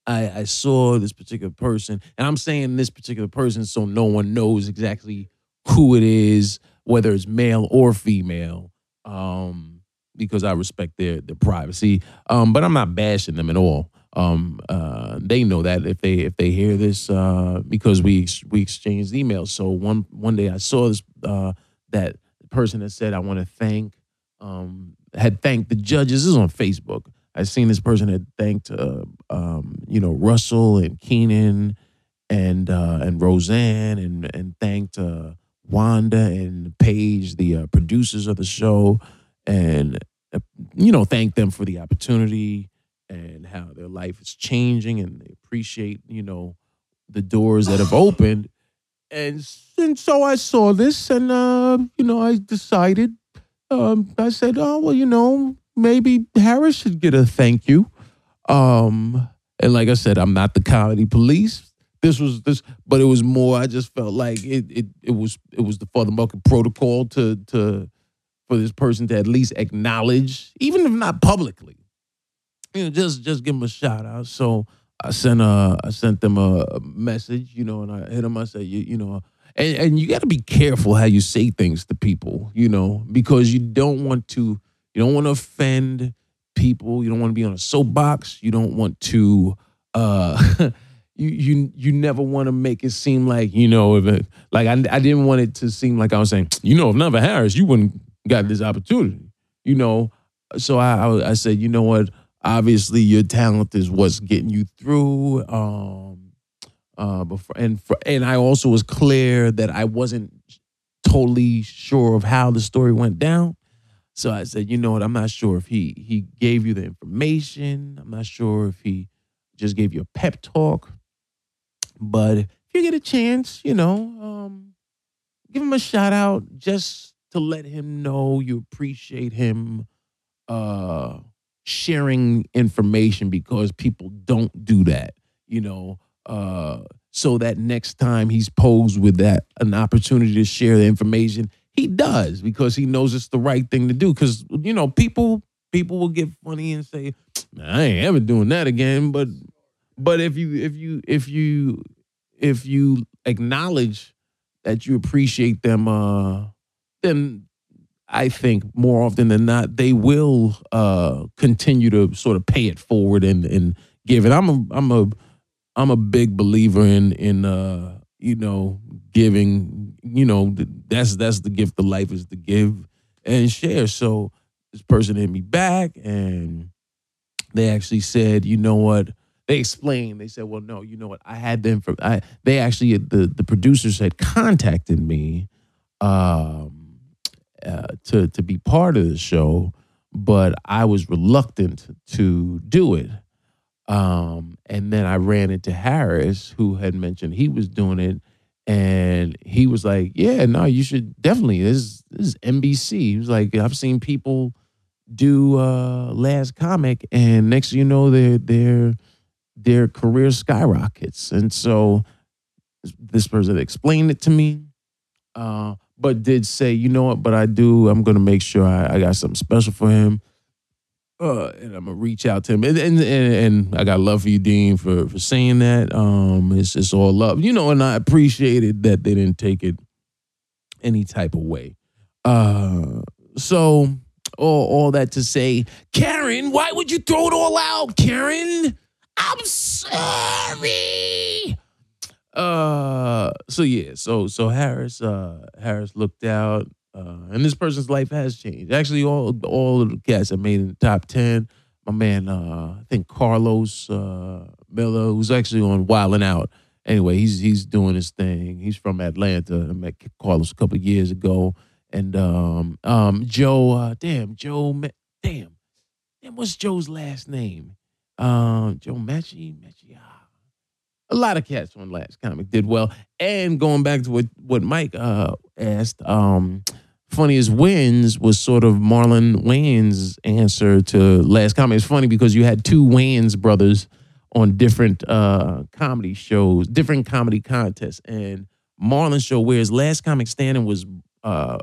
I, I saw this particular person, and I'm saying this particular person so no one knows exactly who it is, whether it's male or female, um, because I respect their their privacy. Um, but I'm not bashing them at all. um, uh, they know that if they if they hear this uh, because we we exchanged emails. So one one day I saw this uh, that person that said I want to thank um, had thanked the judges. This is on Facebook. I seen this person had thanked uh, um, you know Russell and Keenen and uh, and Roseanne and and thanked uh, Wanda and Paige, the uh, producers of the show, and uh, you know thank them for the opportunity and how their life is changing and they appreciate you know the doors that have opened. And, and so I saw this and uh, you know I decided um, I said oh well you know maybe Harris should get a thank you. Um, and like I said, I'm not the comedy police. This was this, but it was more. I just felt like it. It, it was it was the FuthaMuckin' protocol to to for this person to at least acknowledge, even if not publicly, you know, just just give them a shout out. So I sent a I sent them a, message, you know, and I hit them. I said, you you know, and and you got to be careful how you say things to people, you know, because you don't want to you don't want to offend people. You don't want to be on a soapbox. You don't want to. uh You, you you never want to make it seem like you know if it, like I, I didn't want it to seem like I was saying you know if never Harris you wouldn't got this opportunity you know so I, I I said you know what obviously your talent is what's getting you through um uh before and for, and I also was clear that I wasn't totally sure of how the story went down so I said, you know what? I'm not sure if he he gave you the information. I'm not sure if he just gave you a pep talk. But if you get a chance, you know, um, give him a shout out just to let him know you appreciate him uh, sharing information because people don't do that, you know. Uh, so that next time he's posed with that an opportunity to share the information, he does because he knows it's the right thing to do. Because you know, people people will get funny and say, "I ain't ever doing that again." But but if you if you if you if you acknowledge that you appreciate them, uh, then I think more often than not they will uh, continue to sort of pay it forward and and give it. I'm a I'm a I'm a big believer in in uh, you know giving you know that's that's the gift of life is to give and share so this person hit me back and they actually said you know what they explained they said well no you know what i had them for i they actually the the producers had contacted me um uh, to to be part of the show but i was reluctant to do it um and then i ran into harris who had mentioned he was doing it and he was like, "Yeah, no, you should definitely. This, this is NBC." He was like, "I've seen people do uh, Last Comic, and next you know, their their their career skyrockets." And so this person explained it to me, uh, but did say, "You know what? But I do. I'm going to make sure I, I got something special for him." Uh, and I'm gonna reach out to him, and, and and, and I got love for you, Dean, for for saying that. Um, it's it's all love, you know, and I appreciated that they didn't take it any type of way. Uh, so all all that to say, Karen, why would you throw it all out, Karen? I'm sorry. Uh, so yeah, so so Harris, uh, Harris looked out uh, and this person's life has changed. Actually, all all of the cats that made in the top ten. My man, uh, I think Carlos uh, Miller, who's actually on Wild 'N Out. Anyway, he's he's doing his thing. He's from Atlanta. I met Carlos a couple years ago, and um, um, Joe. Uh, damn, Joe. Damn, damn. What's Joe's last name? Um, Joe. Machi. Ah a lot of cats on Last Comic did well. And going back to what what Mike uh, asked, um, funniest wins was sort of Marlon Wayans' answer to Last Comic. It's funny because you had two Wayans brothers on different uh, comedy shows, different comedy contests, and Marlon's show, whereas Last Comic Standing was uh,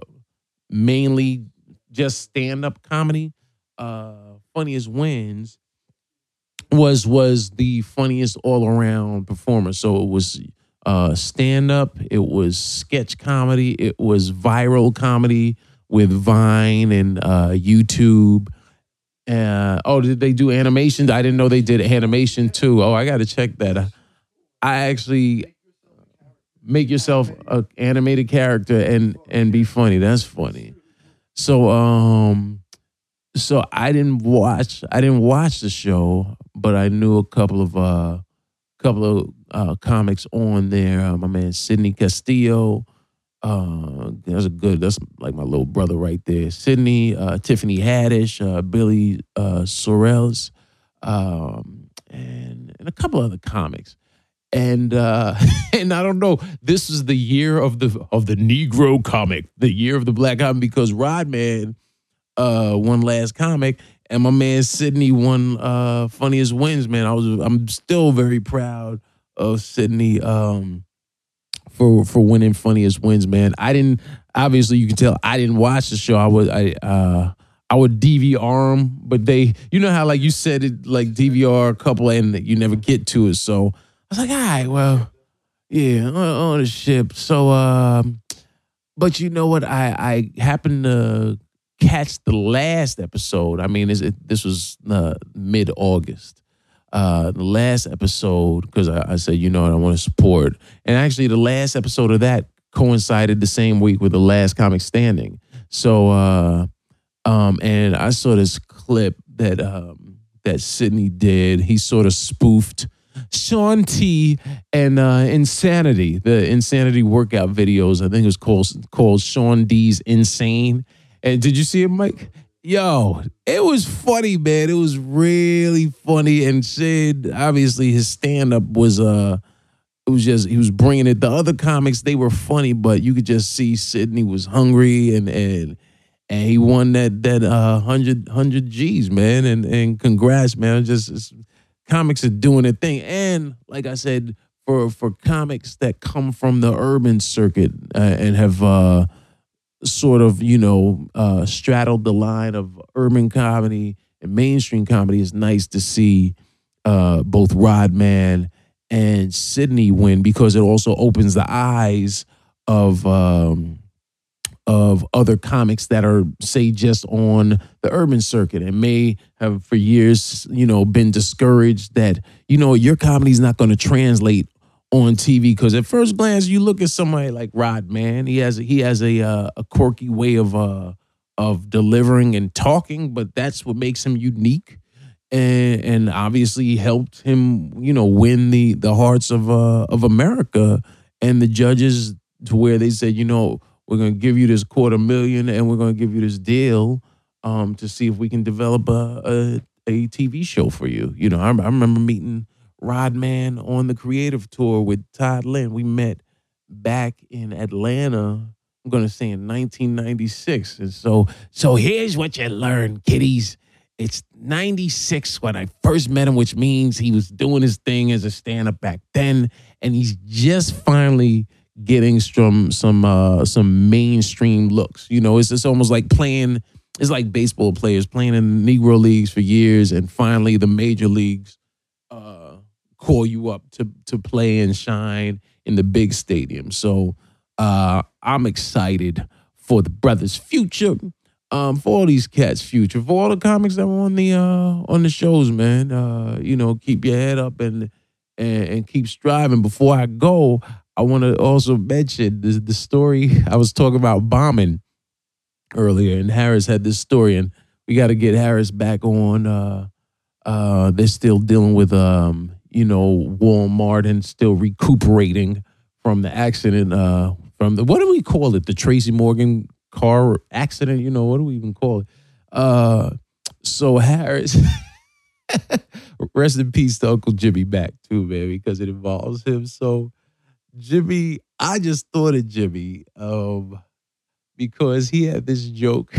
mainly just stand up comedy. Uh, funniest wins was was the funniest all around performer. So it was uh, stand up, it was sketch comedy, it was viral comedy with Vine and uh, YouTube, Uh, oh, did they do animation? I didn't know they did animation too. Oh, I got to check that. I actually make yourself an animated character and and be funny. That's funny. So um so I didn't watch I didn't watch the show, but I knew a couple of uh couple of uh comics on there. Uh, my man Sidney Castillo. Uh that's a good that's like my little brother right there. Sidney, uh Tiffany Haddish, uh Billy uh Sorrells, um and and a couple other comics and uh and I don't know. This is the year of the of the Negro comic, the year of the black comic, because Rod Man uh won last comic, and my man Sydney won uh funniest wins. Man, I was I'm still very proud of Sydney um for for winning funniest wins. Man, I didn't obviously you can tell I didn't watch the show. I was I uh. I would DVR them, but they, you know how like you said it, like DVR a couple and you never get to it. So I was like, all right, well, yeah, on, on the ship. So, um, but you know what? I I happened to catch the last episode. I mean, it, this was uh, mid August. Uh, the last episode because I, I, said, you know, what, I want to support, and actually, the last episode of that coincided the same week with the last comic standing. So, uh, um, and I saw this clip that um, that Sidney did. He sort of spoofed Shaun T and uh, Insanity, the Insanity workout videos. I think it was called called Shaun D's Insane. And did you see it, Mike? Yo, it was funny, man. It was really funny. And Sid, obviously, his stand up was uh, it was just he was bringing it. The other comics they were funny, but you could just see Sidney was hungry and and and he won that that uh 100 100 G's, man. And and congrats, man. Just comics are doing a thing. And like I said, for for comics that come from the urban circuit uh, and have uh, sort of you know uh, straddled the line of urban comedy and mainstream comedy, it's nice to see uh, both Rod Man and Sidney win because it also opens the eyes of um, of other comics that are say just on the urban circuit and may have for years you know been discouraged that you know your comedy's not going to translate on TV because at first glance you look at somebody like Rod Man he has he has a uh, a quirky way of uh of delivering and talking but that's what makes him unique. And and obviously helped him you know win the the hearts of uh of America. And the judges to where they said you know we're going to give you this quarter million and we're going to give you this deal um, to see if we can develop a, a, a TV show for you. You know, I, I remember meeting Rod Man on the creative tour with Todd Lynn. We met back in Atlanta. I'm to say in 1996. And so, so here's what you learn, kiddies. It's 96 when I first met him, which means he was doing his thing as a stand up back then. And he's just finally getting some some uh some mainstream looks. You know, it's it's almost like playing it's like baseball players playing in the Negro leagues for years and finally the major leagues call you up to to play and shine in the big stadium. So uh I'm excited for the brothers' future. Um, for all these cats' future, for all the comics that were on the uh on the shows, man. Uh, you know, keep your head up and and, and keep striving. Before I go, I want to also mention the, the story I was talking about bombing earlier, and Harris had this story, and we got to get Harris back on. Uh, uh, they're still dealing with, um, you know, Walmart and still recuperating from the accident. Uh, from the what do we call it? The Tracy Morgan car accident. You know, what do we even call it? Uh, so Harris. rest in peace to Uncle Jimmy back too, man, because it involves him. So Jimmy, I just thought of Jimmy um, because he had this joke.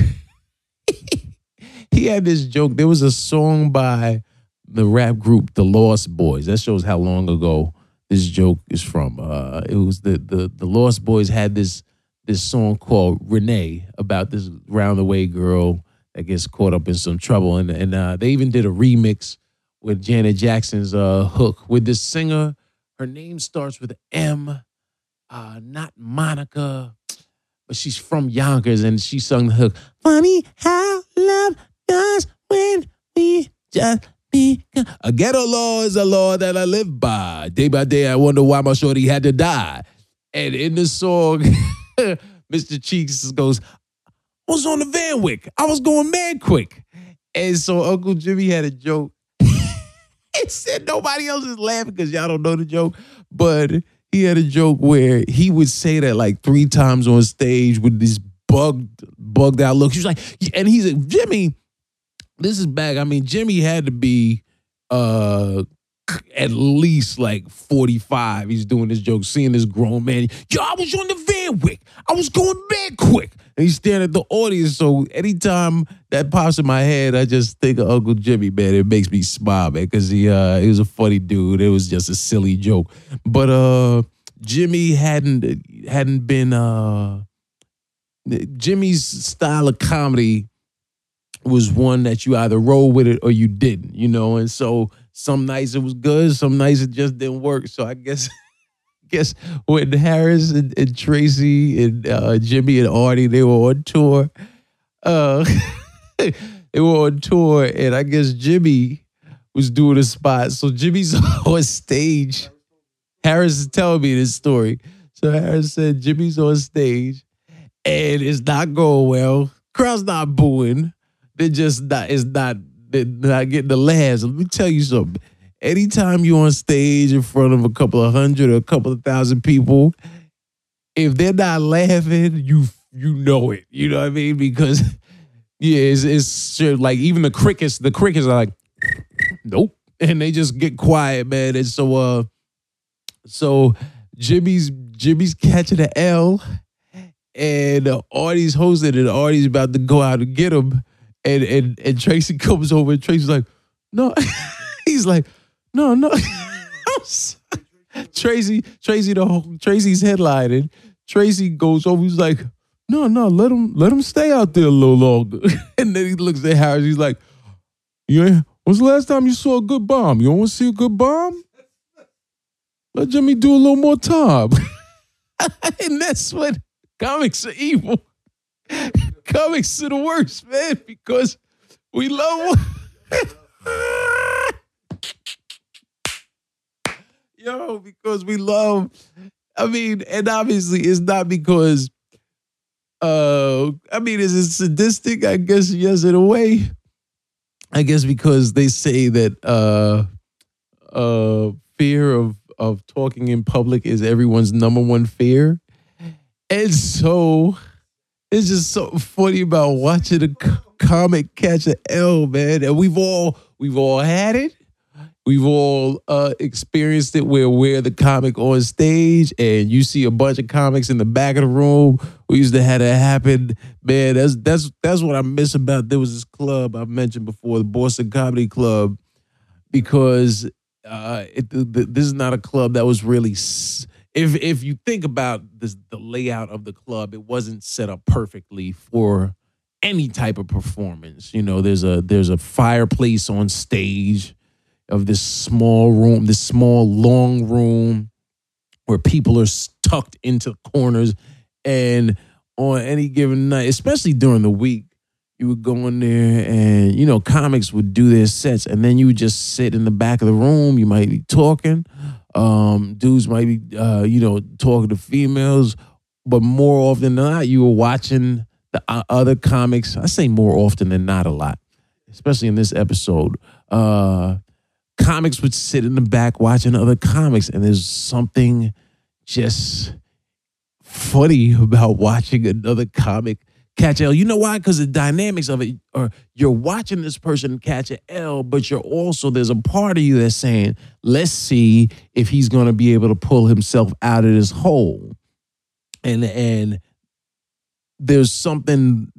he had this joke. There was a song by the rap group The Lost Boyz. That shows how long ago this joke is from. Uh, it was the the the Lost Boyz had this this song called Renee about this round the way girl that gets caught up in some trouble, and and uh, they even did a remix with Janet Jackson's uh, hook with this singer her name starts with M, uh, not Monica, but she's from Yonkers and she sung the hook. Funny how love does when me, just. A ghetto law is a law that I live by. Day by day, I wonder why my shorty had to die. And in the song, Mr. Cheeks goes, I was on the Van Wyck. I was going mad quick. And so Uncle Jimmy had a joke. it said nobody else is laughing because y'all don't know the joke. But he had a joke where he would say that like three times on stage with this bugged, bugged out look. He was like, and he's like, Jimmy, this is back. I mean, Jimmy had to be uh at least like 45. He's doing this joke, seeing this grown man. Yo, I was on the Van Wyck. I was going mad quick. And he's staring at the audience. So anytime that pops in my head, I just think of Uncle Jimmy, man. It makes me smile, man, because he uh he was a funny dude. It was just a silly joke. But uh Jimmy hadn't hadn't been uh Jimmy's style of comedy was one that you either roll with it or you didn't, you know. And so some nights it was good, some nights it just didn't work. So I guess guess when Harris and, and Tracy and uh, Jimmy and Ardie they were on tour, uh, they were on tour, and I guess Jimmy was doing a spot. So Jimmy's on stage. Harris is telling me this story. So Harris said Jimmy's on stage, and it's not going well. Crowd's not booing. They're just not. It's not. Not getting the laughs. Let me tell you something. Anytime you're on stage in front of a couple of hundred or a couple of thousand people, if they're not laughing, you you know it. You know what I mean? Because yeah, it's, it's like even the crickets. The crickets are like, nope, and they just get quiet, man. And so, uh, so Jimmy's Jimmy's catching the L, and uh, Ardie's hosting, and Ardie's about to go out and get him, and and and Tracy comes over, and Tracy's like, no, he's like, no, no, Tracy, Tracy, the whole, Tracy's headlining. Tracy goes over, he's like, no, no, let him let him stay out there a little longer. and then he looks at Harris, he's like, yeah, when's the last time you saw a good bomb? You want to see a good bomb? Let Jimmy do a little more time. and that's what comics are evil. Comics are the worst, man, because we love Yo, because we love, I mean, and obviously it's not because uh I mean, is it sadistic? I guess yes, in a way. I guess because they say that uh uh fear of of talking in public is everyone's number one fear. And so it's just so funny about watching a comic catch an L, man. And we've all we've all had it. We've all uh, experienced it where we're the comic on stage and you see a bunch of comics in the back of the room. We used to have that happen. Man, that's that's that's what I miss about there was this club I mentioned before, the Boston Comedy Club, because uh, it, this is not a club that was really. If if you think about this, the layout of the club, it wasn't set up perfectly for any type of performance. You know, there's a there's a fireplace on stage of this small room, this small long room where people are tucked into corners, and on any given night, especially during the week, you would go in there and you know comics would do their sets. And then you would just sit in the back of the room. You might be talking um, dudes might be uh, you know talking to females but more often than not you were watching the uh, other comics. I say more often than not a lot especially in this episode. Uh, comics would sit in the back watching other comics and there's something just funny about watching another comic catch L. You know why? Because the dynamics of it are you're watching this person catch an L, but you're also there's a part of you that's saying, let's see if he's gonna be able to pull himself out of this hole. And and there's something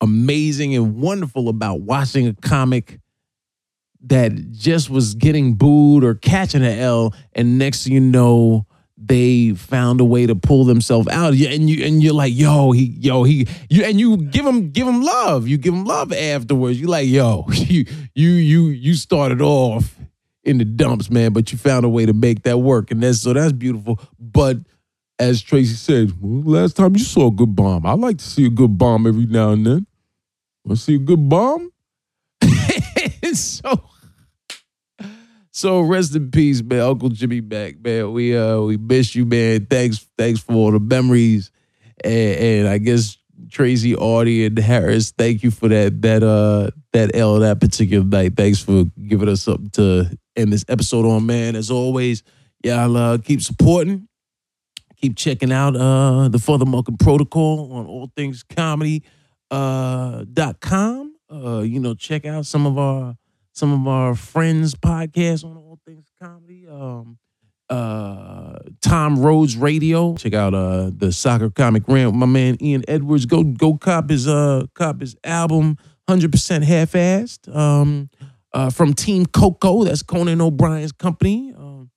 amazing and wonderful about watching a comic that just was getting booed or catching an L, and next you know, they found a way to pull themselves out. And you and you're like yo he yo he you and you give him give him love. You give him love afterwards. You're like yo you you you you started off in the dumps man but you found a way to make that work. And that's so that's beautiful. But as Tracy said well, last time you saw a good bomb. I like to see a good bomb every now and then. Want to see a good bomb? So so rest in peace, man. Uncle Jimmy Mack, man. We uh we miss you, man. Thanks, thanks for all the memories. And, and I guess Tracy, Ardie, and Harris, thank you for that that uh that L that particular night. Thanks for giving us something to end this episode on, man. As always, y'all uh, keep supporting. Keep checking out uh the FuthaMuckin' Protocol on all things comedy uh dot com. Uh, you know, check out some of our some of our friends' podcasts on all things comedy. Um, uh, Tom Rhodes Radio. Check out uh the soccer comic rant with my man Ian Edwards. Go go cop his uh cop his album, hundred percent half assed. Um, uh, from Team Coco. That's Conan O'Brien's company. Um,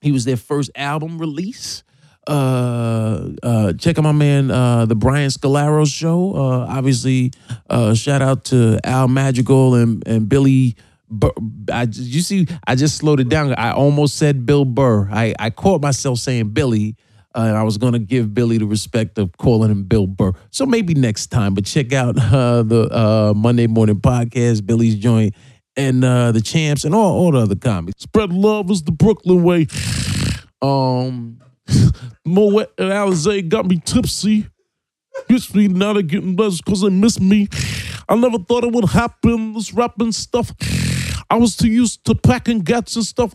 he was their first album release. Uh, uh, check out my man, uh, the Brian Scalaro show. Uh, obviously, uh, shout out to Al Madrigal and and Billy. Burr. I, you see, I just slowed it down. I almost said Bill Burr. I, I caught myself saying Billy, uh, and I was going to give Billy the respect of calling him Bill Burr. So maybe next time. But check out uh, the uh, Monday Morning Podcast, Billy's Joint, and uh, the Champs, and all, all the other comics. Spread love is the Brooklyn way. Um, Moet and Alizé got me tipsy. Bitch me now they're getting less because they miss me. I never thought it would happen, this rapping stuff. I was too used to packing gats and stuff.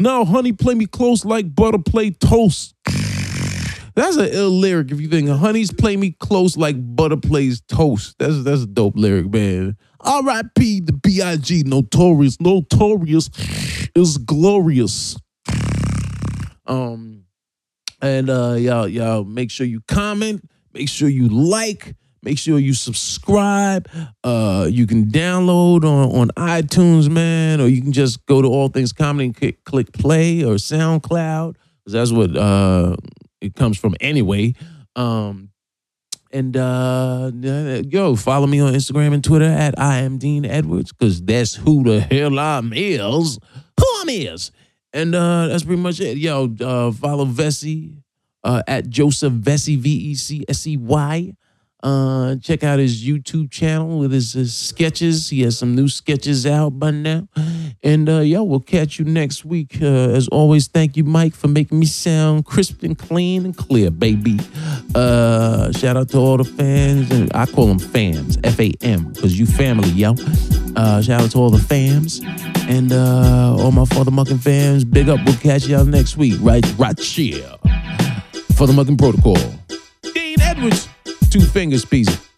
Now honey play me close like butter play toast. That's an ill lyric if you think honeys play me close like butter plays toast. That's that's a dope lyric, man. R.I.P. the B.I.G. Notorious. Notorious is glorious. Um and uh y'all y'all make sure you comment, make sure you like, make sure you subscribe. Uh you can download on on iTunes, man, or you can just go to All Things Comedy and click, click play or SoundCloud. 'cause That's what uh it comes from anyway. Um and uh yo, follow me on Instagram and Twitter at I am Dean Edwards, because that's who the hell I'm is. Who I'm is. And uh that's pretty much it. Yo, uh follow Vesey uh at Joseph Vesey, V-E-C-S-E-Y. Uh check out his YouTube channel with his, his sketches. He has some new sketches out by now. And uh yo, we'll catch you next week. Uh, as always, thank you, Mike, for making me sound crisp and clean and clear, baby. Uh shout out to all the fans. I call them fans, F-A-M, because you family, yo. Uh shout out to all the fams. And uh all my Father Mucking fans, big up. We'll catch y'all next week, right? Right here. For the Mucking Protocol. Dean Edwards, two fingers, peasy.